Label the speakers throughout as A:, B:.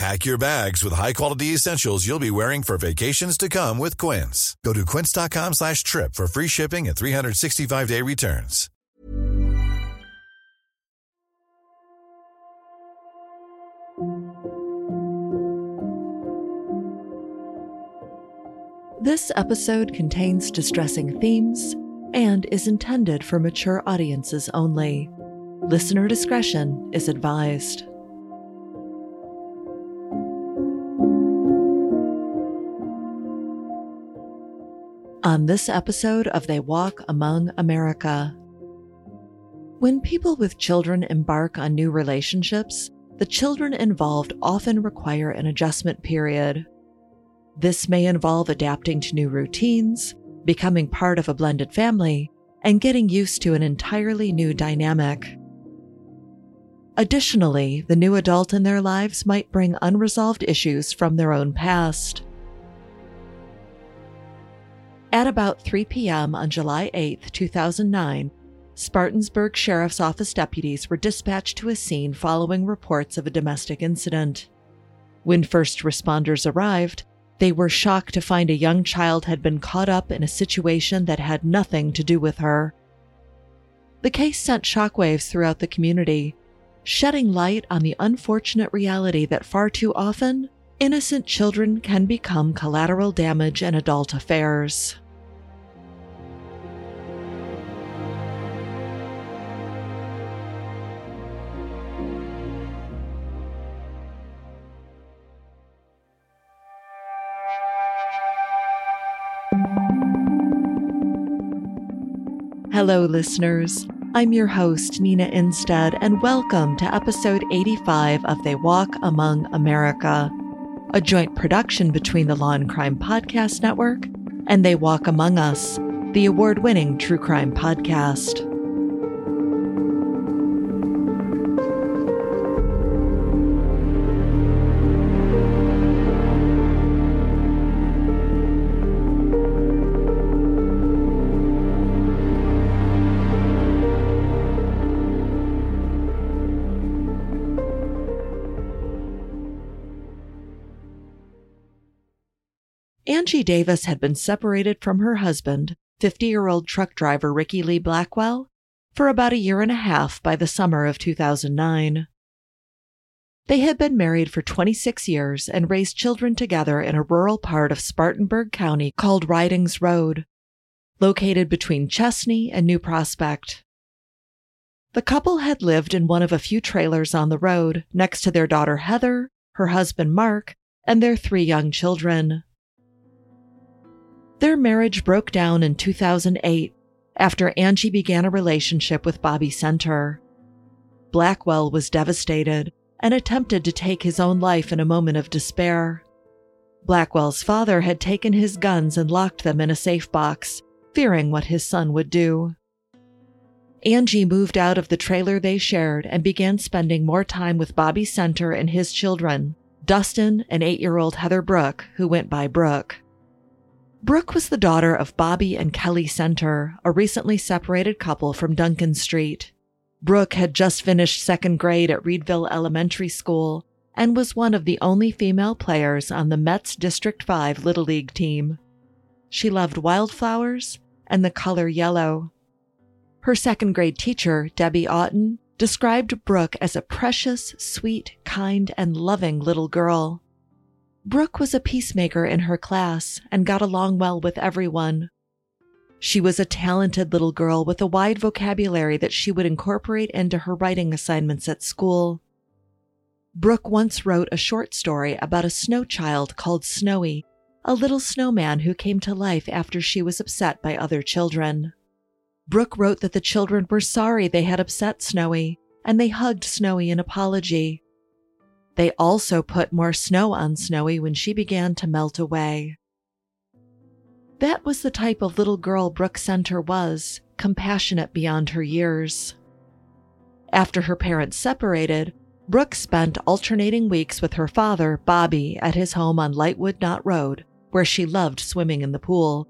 A: Pack your bags with high-quality essentials you'll be wearing for vacations to come with Quince. Go to quince.com slash trip for free shipping and 365-day returns.
B: This episode contains distressing themes and is intended for mature audiences only. Listener discretion is advised. On this episode of They Walk Among America. When people with children embark on new relationships, the children involved often require an adjustment period. This may involve adapting to new routines, becoming part of a blended family, and getting used to an entirely new dynamic. Additionally, the new adult in their lives might bring unresolved issues from their own past. At about 3 p.m. on July 8, 2009, Spartanburg Sheriff's Office deputies were dispatched to a scene following reports of a domestic incident. When first responders arrived, they were shocked to find a young child had been caught up in a situation that had nothing to do with her. The case sent shockwaves throughout the community, shedding light on the unfortunate reality that far too often, innocent children can become collateral damage in adult affairs. Hello, listeners. I'm your host, Nina Innsted, and welcome to episode 85 of They Walk Among America, a joint production between the Law and Crime Podcast Network and They Walk Among Us, the award winning true crime podcast. Angie Davis had been separated from her husband, 50 year old truck driver Ricky Lee Blackwell, for about a year and a half by the summer of 2009. They had been married for 26 years and raised children together in a rural part of Spartanburg County called Ridings Road, located between Chesnee and New Prospect. The couple had lived in one of a few trailers on the road next to their daughter Heather, her husband Mark, and their three young children. Their marriage broke down in 2008 after Angie began a relationship with Bobby Center. Blackwell was devastated and attempted to take his own life in a moment of despair. Blackwell's father had taken his guns and locked them in a safe box, fearing what his son would do. Angie moved out of the trailer they shared and began spending more time with Bobby Center and his children, Dustin and eight year old Heather Brooke, who went by Brooke. Brooke was the daughter of Bobby and Kelly Center, a recently separated couple from Duncan Street. Brooke had just finished second grade at Reidville Elementary School and was one of the only female players on the Mets District 5 Little League team. She loved wildflowers and the color yellow. Her second grade teacher, Debbie Otten, described Brooke as a precious, sweet, kind, and loving little girl. Brooke was a peacemaker in her class and got along well with everyone. She was a talented little girl with a wide vocabulary that she would incorporate into her writing assignments at school. Brooke once wrote a short story about a snow child called Snowy, a little snowman who came to life after she was upset by other children. Brooke wrote that the children were sorry they had upset Snowy, and they hugged Snowy in apology. They also put more snow on Snowy when she began to melt away. That was the type of little girl Brooke Center was, compassionate beyond her years. After her parents separated, Brooke spent alternating weeks with her father, Bobby, at his home on Lightwood Knot Road, where she loved swimming in the pool.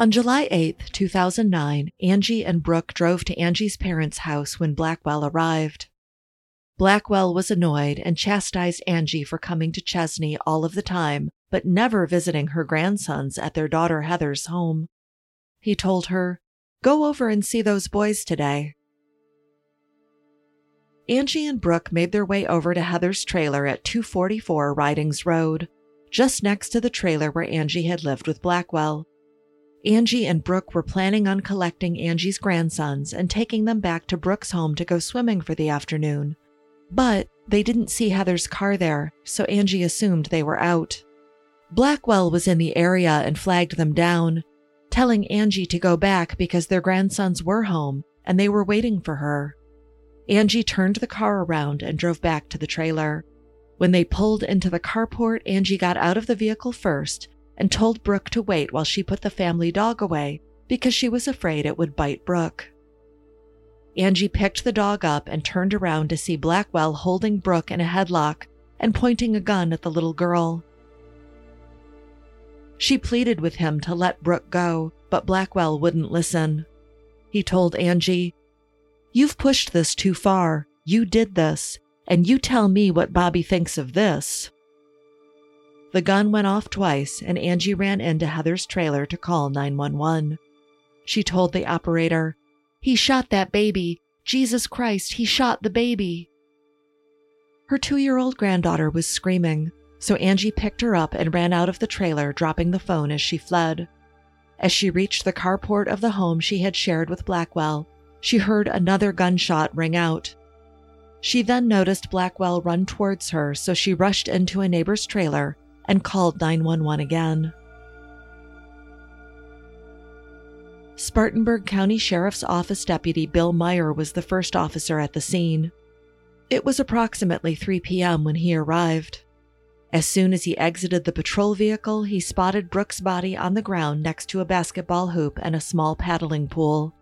B: On July 8, 2009, Angie and Brooke drove to Angie's parents' house when Blackwell arrived. Blackwell was annoyed and chastised Angie for coming to Chesnee all of the time, but never visiting her grandsons at their daughter Heather's home. He told her, Go over and see those boys today. Angie and Brooke made their way over to Heather's trailer at 244 Ridings Road, just next to the trailer where Angie had lived with Blackwell. Angie and Brooke were planning on collecting Angie's grandsons and taking them back to Brooke's home to go swimming for the afternoon. But they didn't see Heather's car there, so Angie assumed they were out. Blackwell was in the area and flagged them down, telling Angie to go back because their grandsons were home and they were waiting for her. Angie turned the car around and drove back to the trailer. When they pulled into the carport, Angie got out of the vehicle first and told Brooke to wait while she put the family dog away because she was afraid it would bite Brooke. Angie picked the dog up and turned around to see Blackwell holding Brooke in a headlock and pointing a gun at the little girl. She pleaded with him to let Brooke go, but Blackwell wouldn't listen. He told Angie, You've pushed this too far. You did this, and you tell me what Bobby thinks of this. The gun went off twice, and Angie ran into Heather's trailer to call 911. She told the operator, He shot that baby. Jesus Christ, he shot the baby. Her two year old granddaughter was screaming, so Angie picked her up and ran out of the trailer, dropping the phone as she fled. As she reached the carport of the home she had shared with Blackwell, she heard another gunshot ring out. She then noticed Blackwell run towards her, so she rushed into a neighbor's trailer and called 911 again. Spartanburg County Sheriff's Office Deputy Bill Meyer was the first officer at the scene. It was approximately 3 p.m. when he arrived. As soon as he exited the patrol vehicle, he spotted Brooke's body on the ground next to a basketball hoop and a small paddling pool.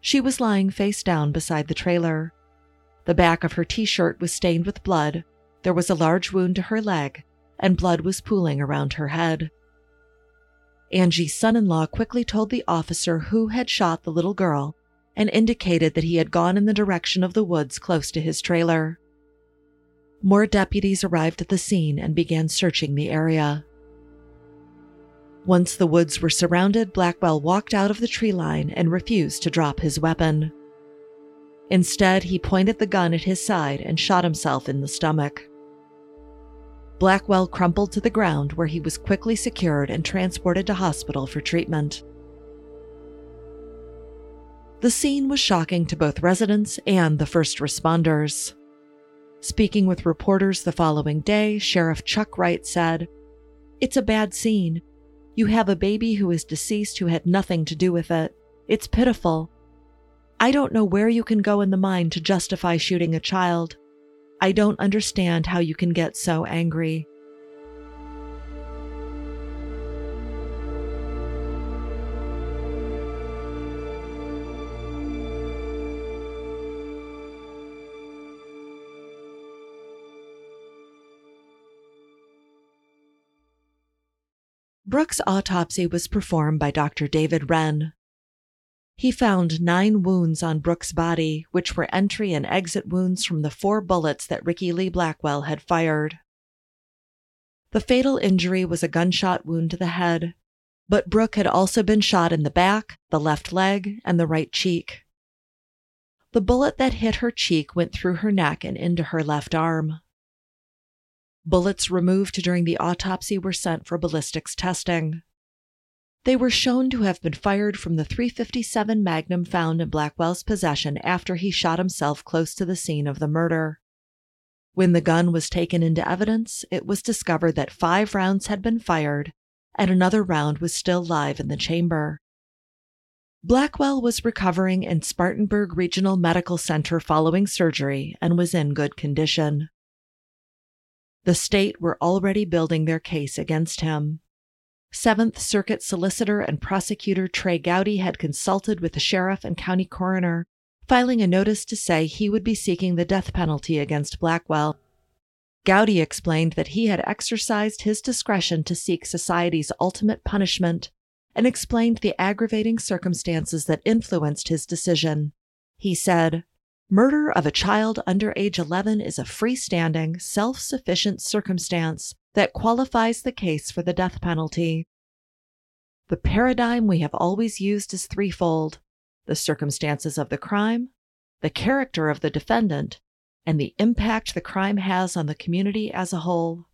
B: She was lying face down beside the trailer. The back of her t shirt was stained with blood, there was a large wound to her leg, and blood was pooling around her head. Angie's son in law quickly told the officer who had shot the little girl and indicated that he had gone in the direction of the woods close to his trailer. More deputies arrived at the scene and began searching the area. Once the woods were surrounded, Blackwell walked out of the tree line and refused to drop his weapon. Instead, he pointed the gun at his side and shot himself in the stomach. Blackwell crumpled to the ground where he was quickly secured and transported to hospital for treatment. The scene was shocking to both residents and the first responders. Speaking with reporters the following day, Sheriff Chuck Wright said, It's a bad scene. You have a baby who is deceased who had nothing to do with it. It's pitiful. I don't know where you can go in the mind to justify shooting a child. I don't understand how you can get so angry. Brooke's autopsy was performed by Dr. David Wren, he found nine wounds on Brooke's body, which were entry and exit wounds from the four bullets that Ricky Lee Blackwell had fired. The fatal injury was a gunshot wound to the head, but Brooke had also been shot in the back, the left leg, and the right cheek. The bullet that hit her cheek went through her neck and into her left arm. Bullets removed during the autopsy were sent for ballistics testing. They were shown to have been fired from the 357 Magnum found in Blackwell's possession after he shot himself close to the scene of the murder. When the gun was taken into evidence, it was discovered that five rounds had been fired and another round was still live in the chamber. Blackwell was recovering in Spartanburg Regional Medical Center following surgery and was in good condition. The state were already building their case against him. Seventh Circuit Solicitor and Prosecutor Trey Gowdy had consulted with the sheriff and county coroner, filing a notice to say he would be seeking the death penalty against Blackwell. Gowdy explained that he had exercised his discretion to seek society's ultimate punishment and explained the aggravating circumstances that influenced his decision. He said, Murder of a child under age 11 is a freestanding, self sufficient circumstance that qualifies the case for the death penalty. The paradigm we have always used is threefold the circumstances of the crime, the character of the defendant, and the impact the crime has on the community as a whole.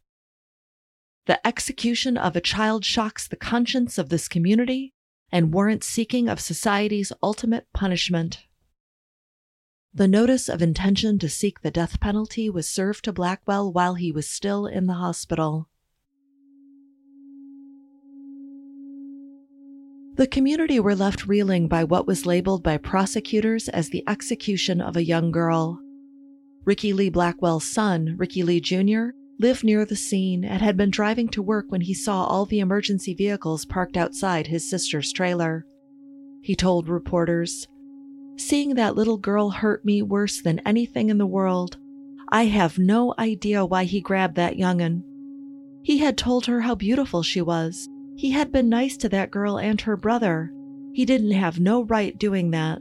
B: The execution of a child shocks the conscience of this community and warrants seeking of society's ultimate punishment. The notice of intention to seek the death penalty was served to Blackwell while he was still in the hospital. The community were left reeling by what was labeled by prosecutors as the execution of a young girl. Ricky Lee Blackwell's son, Ricky Lee Jr., lived near the scene and had been driving to work when he saw all the emergency vehicles parked outside his sister's trailer. He told reporters, Seeing that little girl hurt me worse than anything in the world. I have no idea why he grabbed that young'un. He had told her how beautiful she was. He had been nice to that girl and her brother. He didn't have no right doing that.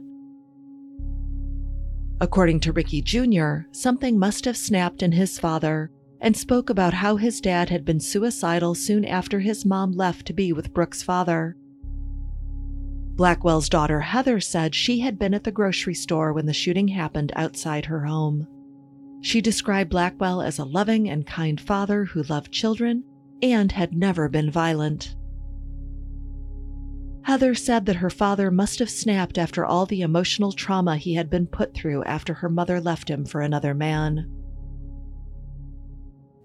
B: According to Ricky Jr., something must have snapped in his father and spoke about how his dad had been suicidal soon after his mom left to be with Brooke's father. Blackwell's daughter Heather said she had been at the grocery store when the shooting happened outside her home. She described Blackwell as a loving and kind father who loved children and had never been violent. Heather said that her father must have snapped after all the emotional trauma he had been put through after her mother left him for another man.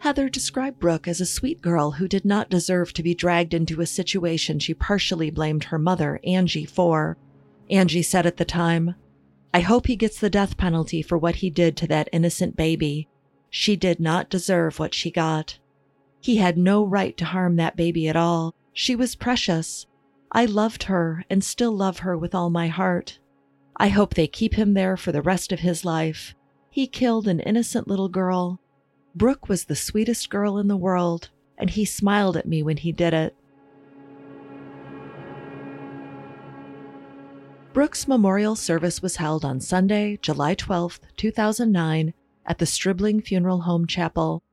B: Heather described Brooke as a sweet girl who did not deserve to be dragged into a situation she partially blamed her mother, Angie, for. Angie said at the time, I hope he gets the death penalty for what he did to that innocent baby. She did not deserve what she got. He had no right to harm that baby at all. She was precious. I loved her and still love her with all my heart. I hope they keep him there for the rest of his life. He killed an innocent little girl. Brooke was the sweetest girl in the world, and he smiled at me when he did it. Brooke's memorial service was held on Sunday, July 12, 2009, at the Stribling Funeral Home Chapel.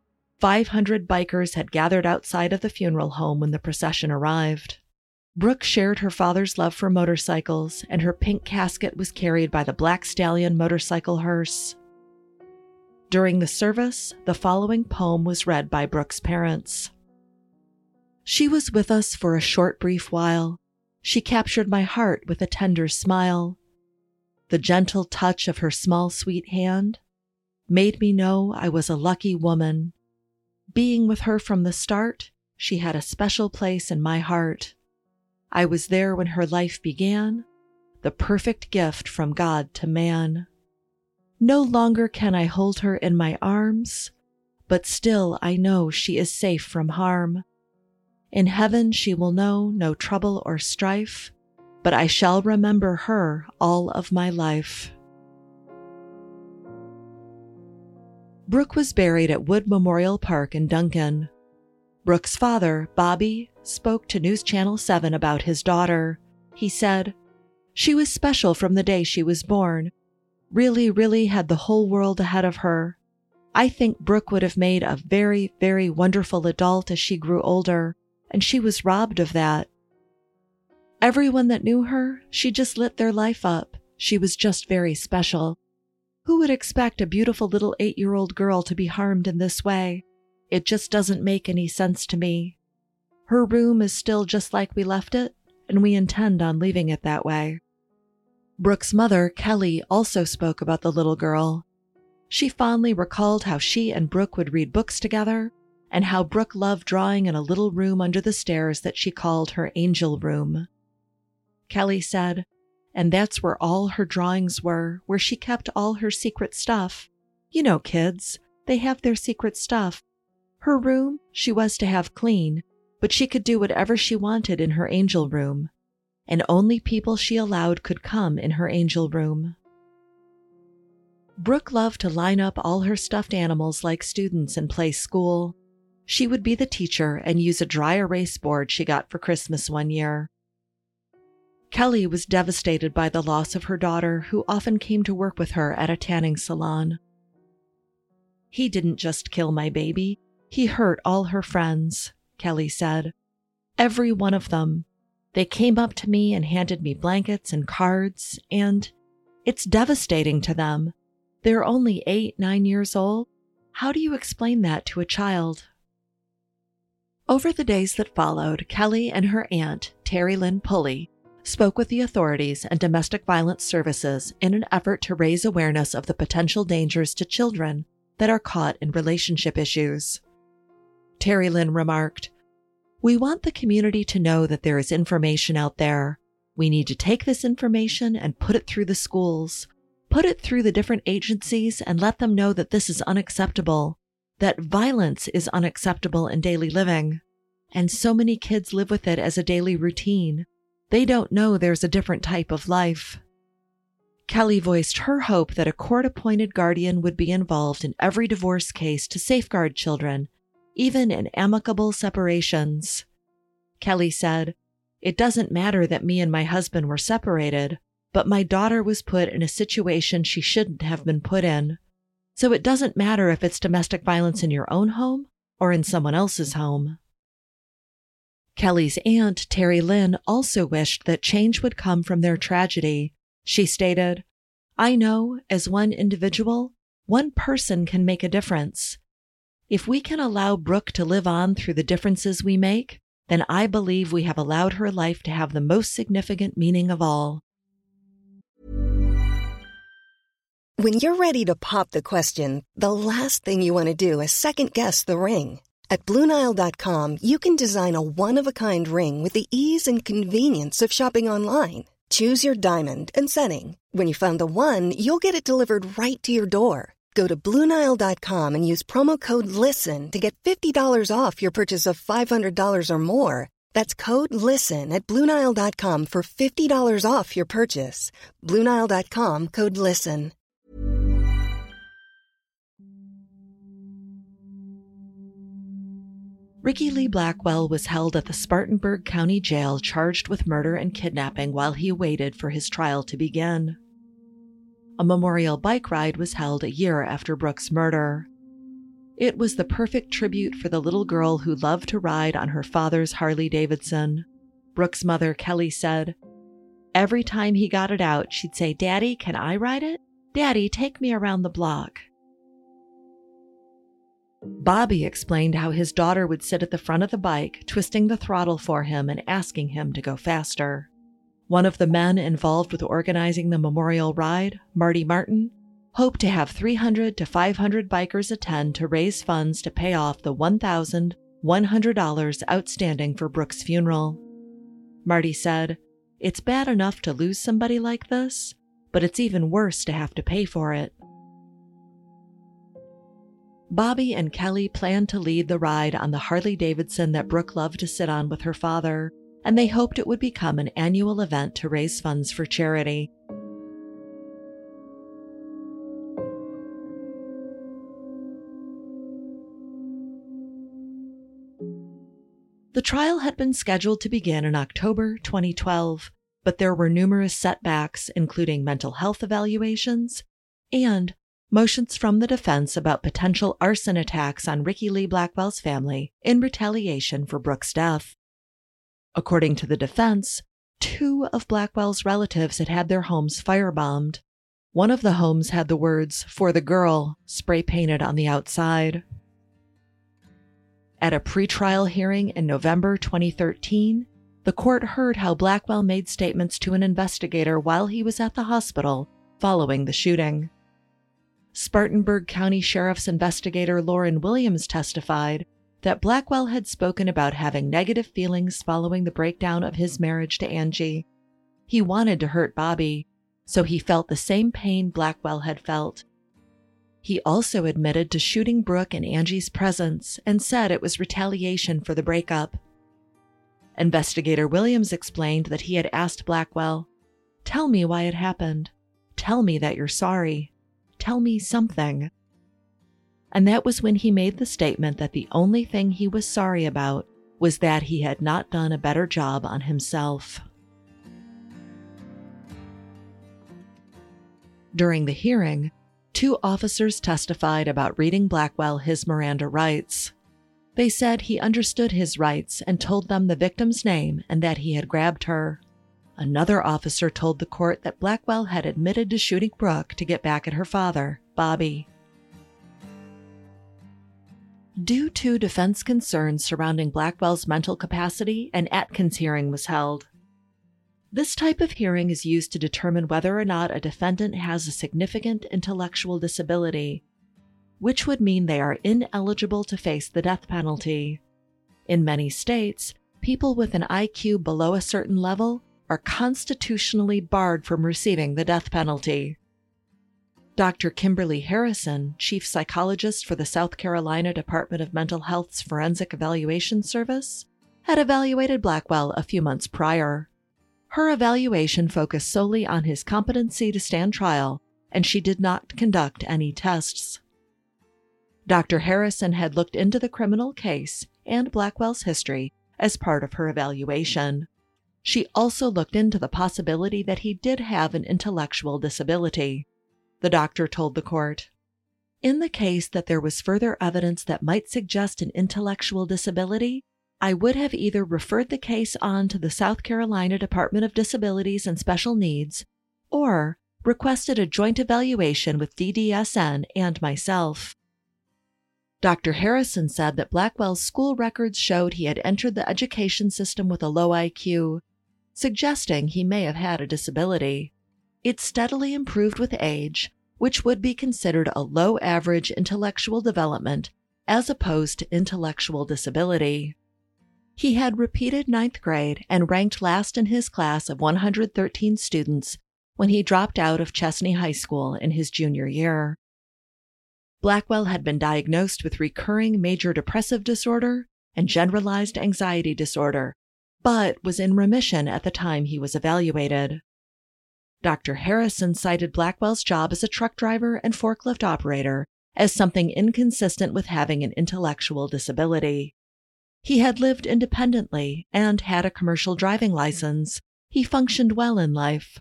B: 500 bikers had gathered outside of the funeral home when the procession arrived. Brooke shared her father's love for motorcycles, and her pink casket was carried by the Black Stallion motorcycle hearse. During the service, the following poem was read by Brooke's parents. She was with us for a short, brief while. She captured my heart with a tender smile. The gentle touch of her small, sweet hand made me know I was a lucky woman. Being with her from the start, she had a special place in my heart. I was there when her life began, the perfect gift from God to man. No longer can I hold her in my arms, but still I know she is safe from harm. In heaven she will know no trouble or strife, but I shall remember her all of my life. Brooke was buried at Wood Memorial Park in Duncan. Brooke's father, Bobby, spoke to News Channel 7 about his daughter. He said, She was special from the day she was born really, really had the whole world ahead of her. I think Brooke would have made a very, very wonderful adult as she grew older, and she was robbed of that. Everyone that knew her, she just lit their life up. She was just very special. Who would expect a beautiful little eight year old girl to be harmed in this way? It just doesn't make any sense to me. Her room is still just like we left it, and we intend on leaving it that way. Brooke's mother, Kelly, also spoke about the little girl. She fondly recalled how she and Brooke would read books together, and how Brooke loved drawing in a little room under the stairs that she called her angel room. Kelly said, and that's where all her drawings were, where she kept all her secret stuff. You know, kids, they have their secret stuff. Her room she was to have clean, but she could do whatever she wanted in her angel room and only people she allowed could come in her angel room. Brooke loved to line up all her stuffed animals like students and play school. She would be the teacher and use a dry erase board she got for Christmas one year. Kelly was devastated by the loss of her daughter, who often came to work with her at a tanning salon. He didn't just kill my baby, he hurt all her friends, Kelly said. Every one of them, they came up to me and handed me blankets and cards, and it's devastating to them. They're only eight, nine years old. How do you explain that to a child? Over the days that followed, Kelly and her aunt, Terry Lynn Pulley, spoke with the authorities and domestic violence services in an effort to raise awareness of the potential dangers to children that are caught in relationship issues. Terry Lynn remarked, we want the community to know that there is information out there. We need to take this information and put it through the schools, put it through the different agencies, and let them know that this is unacceptable, that violence is unacceptable in daily living. And so many kids live with it as a daily routine. They don't know there's a different type of life. Kelly voiced her hope that a court appointed guardian would be involved in every divorce case to safeguard children even in amicable separations. Kelly said, It doesn't matter that me and my husband were separated, but my daughter was put in a situation she shouldn't have been put in. So it doesn't matter if it's domestic violence in your own home or in someone else's home. Kelly's aunt, Terry Lynn, also wished that change would come from their tragedy. She stated, I know, as one individual, one person can make a difference. If we can allow Brooke to live on through the differences we make, then I believe we have allowed her life to have the most significant meaning of all.
C: When you're ready to pop the question, the last thing you want to do is second guess the ring. At Bluenile.com, you can design a one of a kind ring with the ease and convenience of shopping online. Choose your diamond and setting. When you find the one, you'll get it delivered right to your door. Go to Bluenile.com and use promo code LISTEN to get $50 off your purchase of $500 or more. That's code LISTEN at Bluenile.com for $50 off your purchase. Bluenile.com code LISTEN.
B: Ricky Lee Blackwell was held at the Spartanburg County Jail charged with murder and kidnapping while he waited for his trial to begin a memorial bike ride was held a year after Brooke's murder. It was the perfect tribute for the little girl who loved to ride on her father's Harley Davidson. Brooke's mother, Kelly, said, Every time he got it out, she'd say, Daddy, can I ride it? Daddy, take me around the block. Bobby explained how his daughter would sit at the front of the bike, twisting the throttle for him and asking him to go faster. One of the men involved with organizing the memorial ride, Marty Martin, hoped to have 300 to 500 bikers attend to raise funds to pay off the $1,100 outstanding for Brooke's funeral. Marty said, It's bad enough to lose somebody like this, but it's even worse to have to pay for it. Bobby and Kelly planned to lead the ride on the Harley Davidson that Brooke loved to sit on with her father, and they hoped it would become an annual event to raise funds for charity. The trial had been scheduled to begin in October 2012, but there were numerous setbacks, including mental health evaluations and motions from the defense about potential arson attacks on Ricky Lee Blackwell's family in retaliation for Brooke's death. According to the defense, two of Blackwell's relatives had had their homes firebombed. One of the homes had the words, For the Girl, spray painted on the outside. At a pretrial hearing in November 2013, the court heard how Blackwell made statements to an investigator while he was at the hospital following the shooting. Spartanburg County Sheriff's investigator Lauren Williams testified that Blackwell had spoken about having negative feelings following the breakdown of his marriage to Angie. He wanted to hurt Bobby, so he felt the same pain Blackwell had felt. He also admitted to shooting Brooke in Angie's presence and said it was retaliation for the breakup. Investigator Williams explained that he had asked Blackwell, Tell me why it happened. Tell me that you're sorry. Tell me something. And that was when he made the statement that the only thing he was sorry about was that he had not done a better job on himself. During the hearing, two officers testified about reading Blackwell his Miranda rights. They said he understood his rights and told them the victim's name and that he had grabbed her. Another officer told the court that Blackwell had admitted to shooting Brooke to get back at her father, Bobby. Due to defense concerns surrounding Blackwell's mental capacity, an Atkins hearing was held. This type of hearing is used to determine whether or not a defendant has a significant intellectual disability which would mean they are ineligible to face the death penalty. In many states, people with an IQ below a certain level are constitutionally barred from receiving the death penalty. Dr. Kimberly Harrison, chief psychologist for the South Carolina Department of Mental Health's Forensic Evaluation Service, had evaluated Blackwell a few months prior. Her evaluation focused solely on his competency to stand trial, and she did not conduct any tests. Dr. Harrison had looked into the criminal case and Blackwell's history as part of her evaluation. She also looked into the possibility that he did have an intellectual disability. The doctor told the court. In the case that there was further evidence that might suggest an intellectual disability, I would have either referred the case on to the South Carolina Department of Disabilities and Special Needs or requested a joint evaluation with DDSN and myself. Dr. Harrison said that Blackwell's school records showed he had entered the education system with a low IQ, suggesting he may have had a disability. It steadily improved with age, which would be considered a low average intellectual development as opposed to intellectual disability. He had repeated ninth grade and ranked last in his class of 113 students when he dropped out of Chesnee High School in his junior year. Blackwell had been diagnosed with recurring major depressive disorder and generalized anxiety disorder, but was in remission at the time he was evaluated. Dr. Harrison cited Blackwell's job as a truck driver and forklift operator as something inconsistent with having an intellectual disability. He had lived independently and had a commercial driving license. He functioned well in life.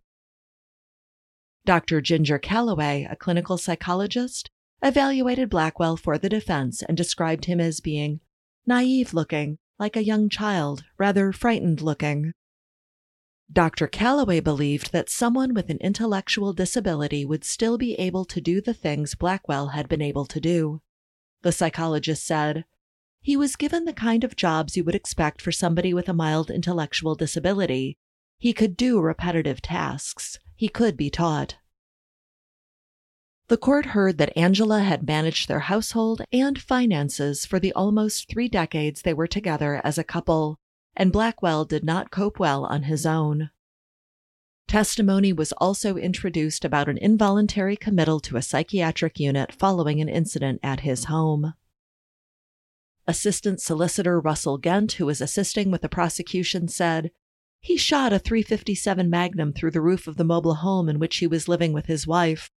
B: Dr. Ginger Calloway, a clinical psychologist, evaluated Blackwell for the defense and described him as being naive looking, like a young child, rather frightened looking. Dr. Calloway believed that someone with an intellectual disability would still be able to do the things Blackwell had been able to do. The psychologist said, He was given the kind of jobs you would expect for somebody with a mild intellectual disability. He could do repetitive tasks. He could be taught. The court heard that Angela had managed their household and finances for the almost three decades they were together as a couple, and Blackwell did not cope well on his own. Testimony was also introduced about an involuntary committal to a psychiatric unit following an incident at his home. Assistant Solicitor Russell Gent, who was assisting with the prosecution, said, He shot a 357 Magnum through the roof of the mobile home in which he was living with his wife.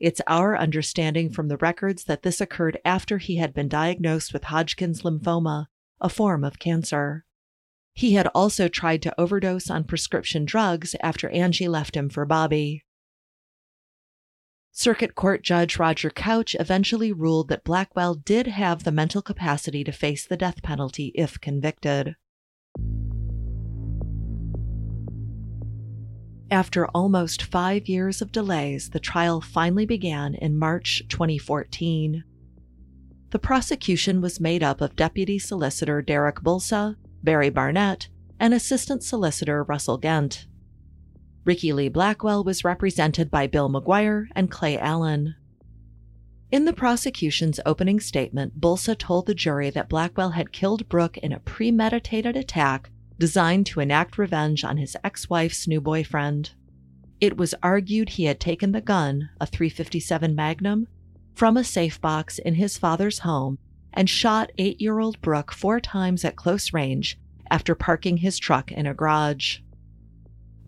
B: It's our understanding from the records that this occurred after he had been diagnosed with Hodgkin's lymphoma, a form of cancer. He had also tried to overdose on prescription drugs after Angie left him for Bobby. Circuit Court Judge Roger Couch eventually ruled that Blackwell did have the mental capacity to face the death penalty if convicted. After almost five years of delays, the trial finally began in March 2014. The prosecution was made up of Deputy Solicitor Derek Bulsa, Barry Barnette, and Assistant Solicitor Russell Gent. Ricky Lee Blackwell was represented by Bill McGuire and Clay Allen. In the prosecution's opening statement, Bulsa told the jury that Blackwell had killed Brooke in a premeditated attack designed to enact revenge on his ex wife's new boyfriend. It was argued he had taken the gun, a 357 Magnum, from a safe box in his father's home and shot eight year old Brooke four times at close range after parking his truck in a garage.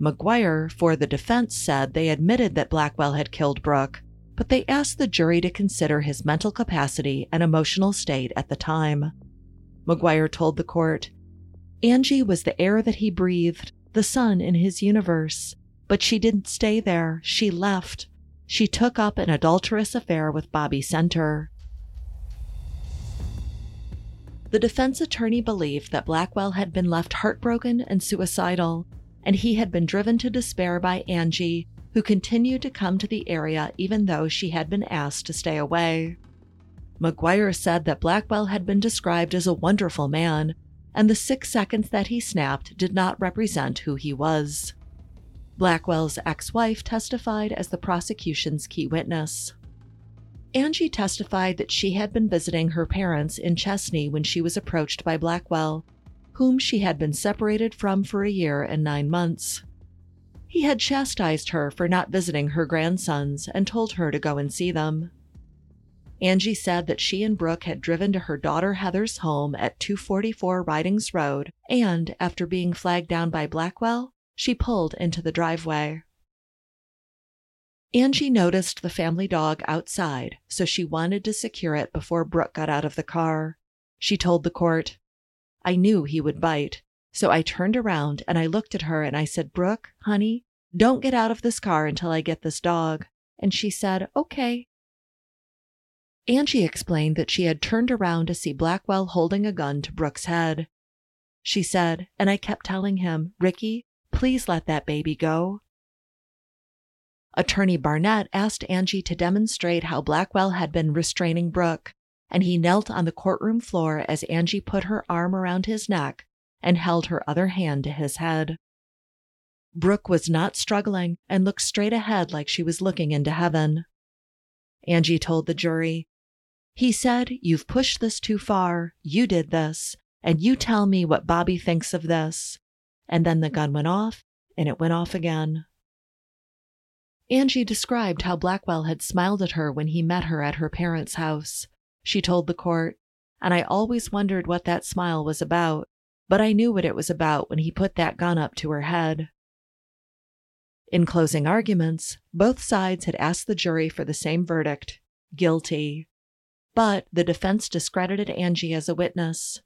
B: McGuire, for the defense, said they admitted that Blackwell had killed Brooke, but they asked the jury to consider his mental capacity and emotional state at the time. McGuire told the court Angie was the air that he breathed, the sun in his universe. But she didn't stay there. She left. She took up an adulterous affair with Bobby Center. The defense attorney believed that Blackwell had been left heartbroken and suicidal, and he had been driven to despair by Angie, who continued to come to the area even though she had been asked to stay away. McGuire said that Blackwell had been described as a wonderful man, and the six seconds that he snapped did not represent who he was. Blackwell's ex wife testified as the prosecution's key witness. Angie testified that she had been visiting her parents in Chesnee when she was approached by Blackwell, whom she had been separated from for a year and nine months. He had chastised her for not visiting her grandsons and told her to go and see them. Angie said that she and Brooke had driven to her daughter Heather's home at 244 Ridings Road, and after being flagged down by Blackwell, she pulled into the driveway. Angie noticed the family dog outside, so she wanted to secure it before Brooke got out of the car. She told the court, I knew he would bite, so I turned around and I looked at her and I said, Brooke, honey, don't get out of this car until I get this dog. And she said, okay. Angie explained that she had turned around to see Blackwell holding a gun to Brooke's head. She said, and I kept telling him, Ricky, please let that baby go. Attorney Barnette asked Angie to demonstrate how Blackwell had been restraining Brooke, and he knelt on the courtroom floor as Angie put her arm around his neck and held her other hand to his head. Brooke was not struggling and looked straight ahead like she was looking into heaven. Angie told the jury, he said, You've pushed this too far. You did this. And you tell me what Bobby thinks of this. And then the gun went off, and it went off again. Angie described how Blackwell had smiled at her when he met her at her parents' house. She told the court, and I always wondered what that smile was about, but I knew what it was about when he put that gun up to her head. In closing arguments, both sides had asked the jury for the same verdict guilty but the defense discredited Angie as a witness.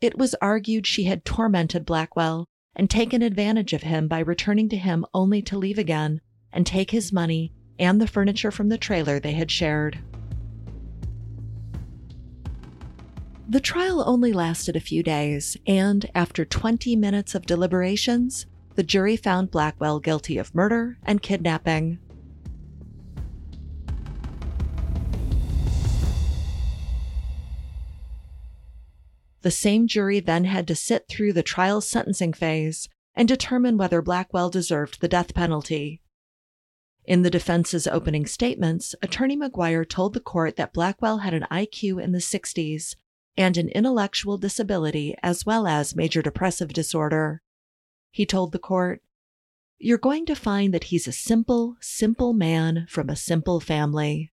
B: It was argued she had tormented Blackwell and taken advantage of him by returning to him only to leave again and take his money and the furniture from the trailer they had shared. The trial only lasted a few days, and after 20 minutes of deliberations, the jury found Blackwell guilty of murder and kidnapping. The same jury then had to sit through the trial sentencing phase and determine whether Blackwell deserved the death penalty. In the defense's opening statements, Attorney McGuire told the court that Blackwell had an IQ in the 60s and an intellectual disability as well as major depressive disorder. He told the court, You're going to find that he's a simple, simple man from a simple family.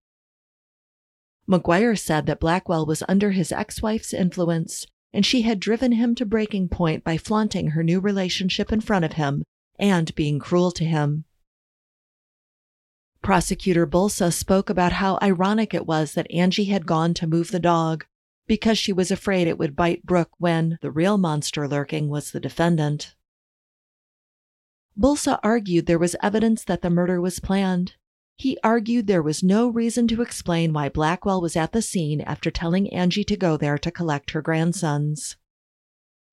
B: McGuire said that Blackwell was under his ex wife's influence and she had driven him to breaking point by flaunting her new relationship in front of him and being cruel to him. Prosecutor Bulsa spoke about how ironic it was that Angie had gone to move the dog because she was afraid it would bite Brooke when the real monster lurking was the defendant. Bulsa argued there was evidence that the murder was planned he argued there was no reason to explain why Blackwell was at the scene after telling Angie to go there to collect her grandsons.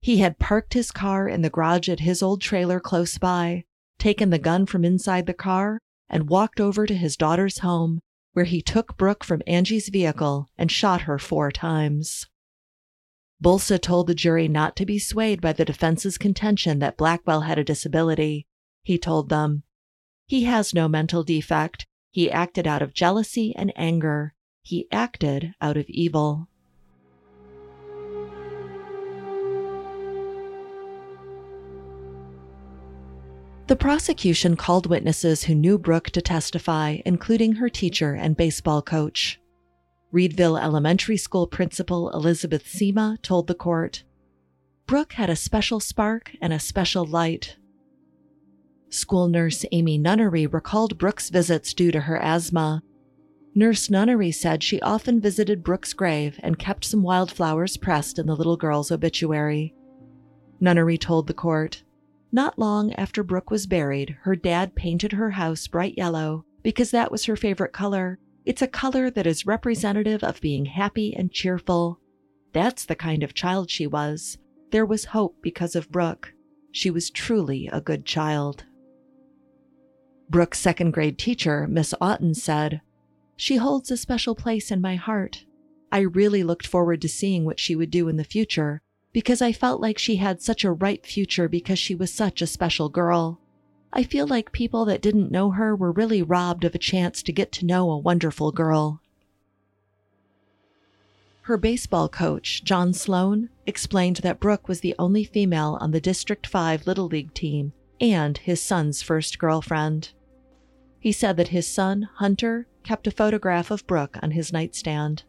B: He had parked his car in the garage at his old trailer close by, taken the gun from inside the car, and walked over to his daughter's home, where he took Brooke from Angie's vehicle and shot her four times. Bulsa told the jury not to be swayed by the defense's contention that Blackwell had a disability. He told them, He has no mental defect. He acted out of jealousy and anger. He acted out of evil. The prosecution called witnesses who knew Brooke to testify, including her teacher and baseball coach. Reidville Elementary School principal Elizabeth Sema told the court Brooke had a special spark and a special light. School nurse Amy Nunnery recalled Brooke's visits due to her asthma. Nurse Nunnery said she often visited Brooke's grave and kept some wildflowers pressed in the little girl's obituary. Nunnery told the court not long after Brooke was buried, her dad painted her house bright yellow because that was her favorite color. It's a color that is representative of being happy and cheerful. That's the kind of child she was. There was hope because of Brooke. She was truly a good child. Brooke's second grade teacher, Miss Otten, said, She holds a special place in my heart. I really looked forward to seeing what she would do in the future because I felt like she had such a ripe future because she was such a special girl. I feel like people that didn't know her were really robbed of a chance to get to know a wonderful girl. Her baseball coach, John Sloan, explained that Brooke was the only female on the District 5 Little League team and his son's first girlfriend. He said that his son, Hunter, kept a photograph of Brooke on his nightstand.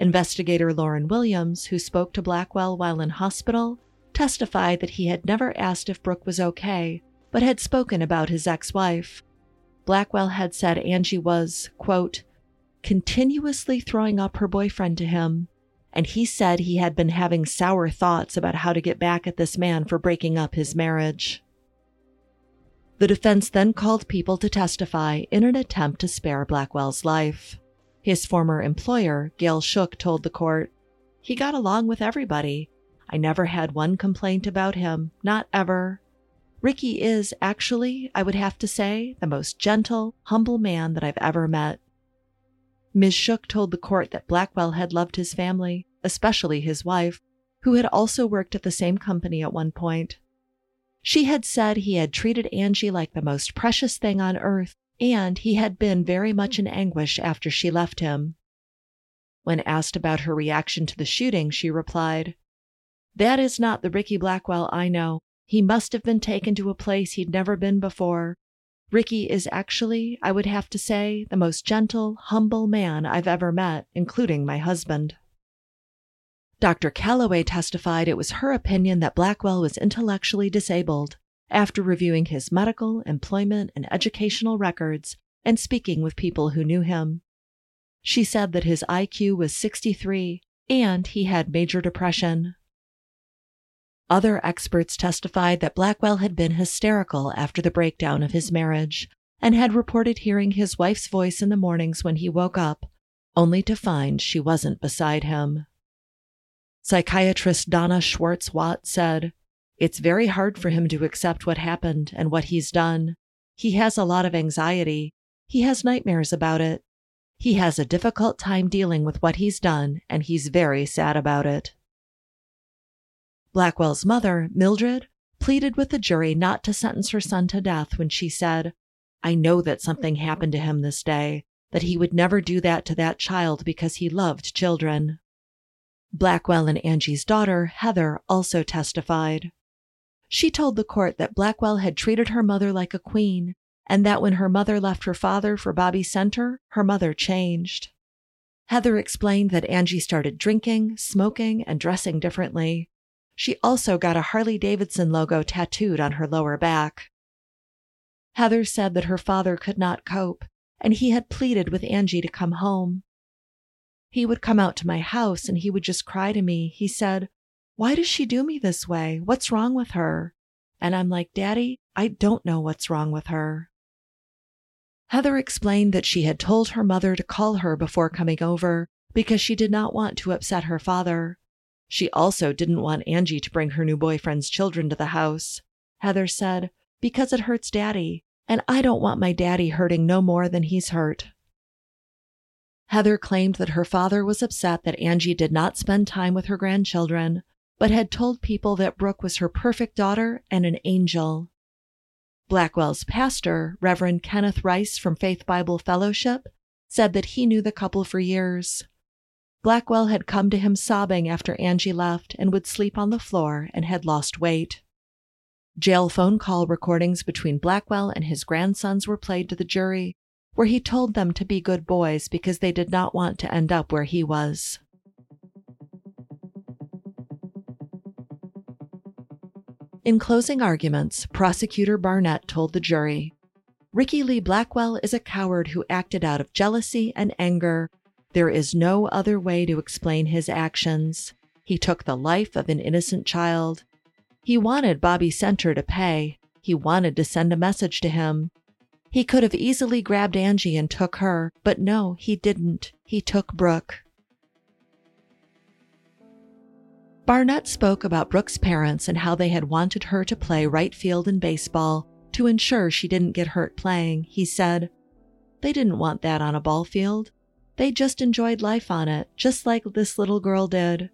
B: Investigator Lauren Williams, who spoke to Blackwell while in hospital, testified that he had never asked if Brooke was okay, but had spoken about his ex wife. Blackwell had said Angie was, quote, continuously throwing up her boyfriend to him, and he said he had been having sour thoughts about how to get back at this man for breaking up his marriage. The defense then called people to testify in an attempt to spare Blackwell's life. His former employer, Gail Shook, told the court, He got along with everybody. I never had one complaint about him, not ever. Ricky is actually, I would have to say, the most gentle, humble man that I've ever met. Ms. Shook told the court that Blackwell had loved his family, especially his wife, who had also worked at the same company at one point. She had said he had treated Angie like the most precious thing on earth and he had been very much in anguish after she left him. When asked about her reaction to the shooting, she replied, That is not the Ricky Blackwell I know. He must have been taken to a place he'd never been before. Ricky is actually, I would have to say, the most gentle, humble man I've ever met, including my husband. Dr. Calloway testified it was her opinion that Blackwell was intellectually disabled after reviewing his medical, employment, and educational records and speaking with people who knew him. She said that his IQ was 63 and he had major depression. Other experts testified that Blackwell had been hysterical after the breakdown of his marriage and had reported hearing his wife's voice in the mornings when he woke up, only to find she wasn't beside him. Psychiatrist Donna Schwartz Watt said, it's very hard for him to accept what happened and what he's done. He has a lot of anxiety. He has nightmares about it. He has a difficult time dealing with what he's done, and he's very sad about it. Blackwell's mother, Mildred, pleaded with the jury not to sentence her son to death when she said, I know that something happened to him this day, that he would never do that to that child because he loved children. Blackwell and Angie's daughter, Heather, also testified. She told the court that Blackwell had treated her mother like a queen, and that when her mother left her father for Bobby Center, her mother changed. Heather explained that Angie started drinking, smoking, and dressing differently. She also got a Harley Davidson logo tattooed on her lower back. Heather said that her father could not cope, and he had pleaded with Angie to come home. He would come out to my house and he would just cry to me. He said, why does she do me this way? What's wrong with her? And I'm like, Daddy, I don't know what's wrong with her. Heather explained that she had told her mother to call her before coming over because she did not want to upset her father. She also didn't want Angie to bring her new boyfriend's children to the house. Heather said, because it hurts Daddy, and I don't want my daddy hurting no more than he's hurt. Heather claimed that her father was upset that Angie did not spend time with her grandchildren, but had told people that Brooke was her perfect daughter and an angel. Blackwell's pastor, Reverend Kenneth Rice from Faith Bible Fellowship, said that he knew the couple for years. Blackwell had come to him sobbing after Angie left and would sleep on the floor and had lost weight. Jail phone call recordings between Blackwell and his grandsons were played to the jury, where he told them to be good boys because they did not want to end up where he was. In closing arguments, prosecutor Barnette told the jury Ricky Lee Blackwell is a coward who acted out of jealousy and anger. There is no other way to explain his actions. He took the life of an innocent child. He wanted Bobby Center to pay. He wanted to send a message to him. He could have easily grabbed Angie and took her, but no, he didn't. He took Brooke. Barnette spoke about Brooke's parents and how they had wanted her to play right field in baseball to ensure she didn't get hurt playing. He said, They didn't want that on a ball field. They just enjoyed life on it, just like this little girl did.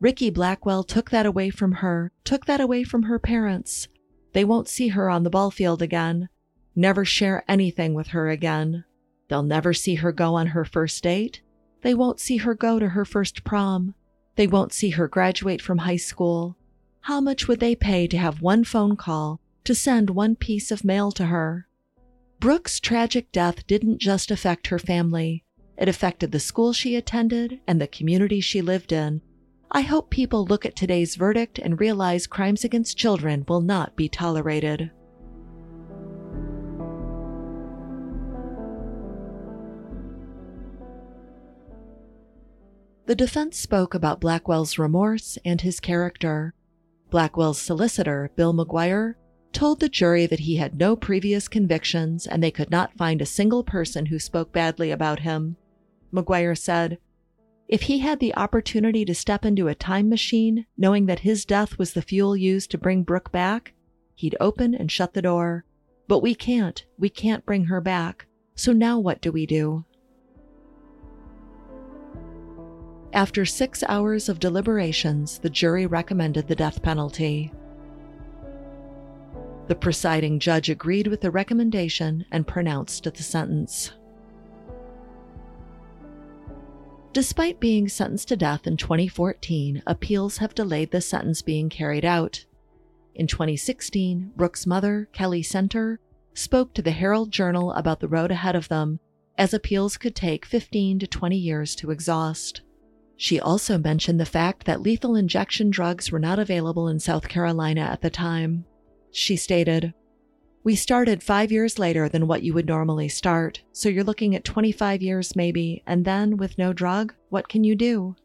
B: Ricky Blackwell took that away from her, took that away from her parents. They won't see her on the ball field again never share anything with her again. They'll never see her go on her first date. They won't see her go to her first prom. They won't see her graduate from high school. How much would they pay to have one phone call, to send one piece of mail to her? Brooke's tragic death didn't just affect her family, it affected the school she attended and the community she lived in. I hope people look at today's verdict and realize crimes against children will not be tolerated. The defense spoke about Blackwell's remorse and his character. Blackwell's solicitor, Bill McGuire, told the jury that he had no previous convictions and they could not find a single person who spoke badly about him. McGuire said, If he had the opportunity to step into a time machine, knowing that his death was the fuel used to bring Brooke back, he'd open and shut the door. But we can't. We can't bring her back. So now what do we do? After six hours of deliberations, the jury recommended the death penalty. The presiding judge agreed with the recommendation and pronounced the sentence. Despite being sentenced to death in 2014, appeals have delayed the sentence being carried out. In 2016, Brooke's mother, Kelly Center, spoke to the Herald Journal about the road ahead of them, as appeals could take 15 to 20 years to exhaust. She also mentioned the fact that lethal injection drugs were not available in South Carolina at the time. She stated, We started five years later than what you would normally start, so you're looking at 25 years maybe, and then with no drug, what can you do?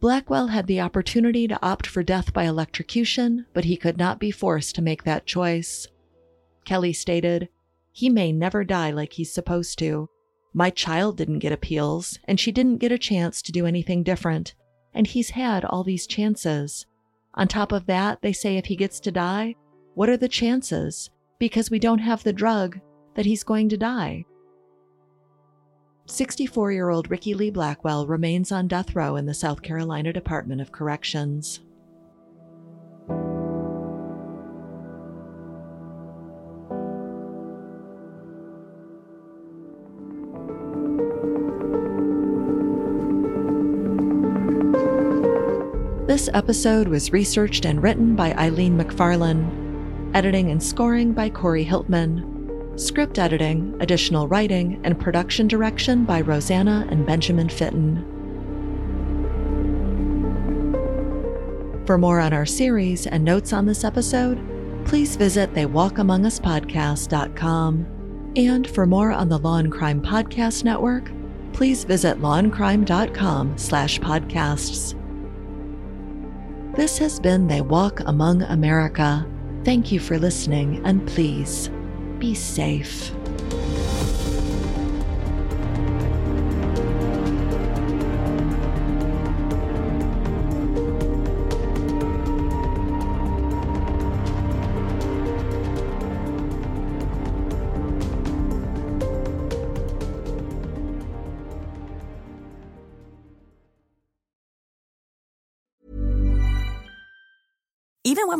B: Blackwell had the opportunity to opt for death by electrocution, but he could not be forced to make that choice. Kelly stated, He may never die like he's supposed to, my child didn't get appeals, and she didn't get a chance to do anything different, and he's had all these chances. On top of that, they say if he gets to die, what are the chances, because we don't have the drug, that he's going to die? 64 year old Ricky Lee Blackwell remains on death row in the South Carolina Department of Corrections. This episode was researched and written by Eileen Macfarlane, editing and scoring by Kory Hilpmann, script editing, additional writing, and production direction by Rosanna and Benjamin Fitton. For more on our series and notes on this episode, please visit theywalkamonguspodcast.com. And for more on the Law and Crime Podcast Network, please visit lawandcrime.com slash podcasts. This has been They Walk Among America. Thank you for listening, and please be safe.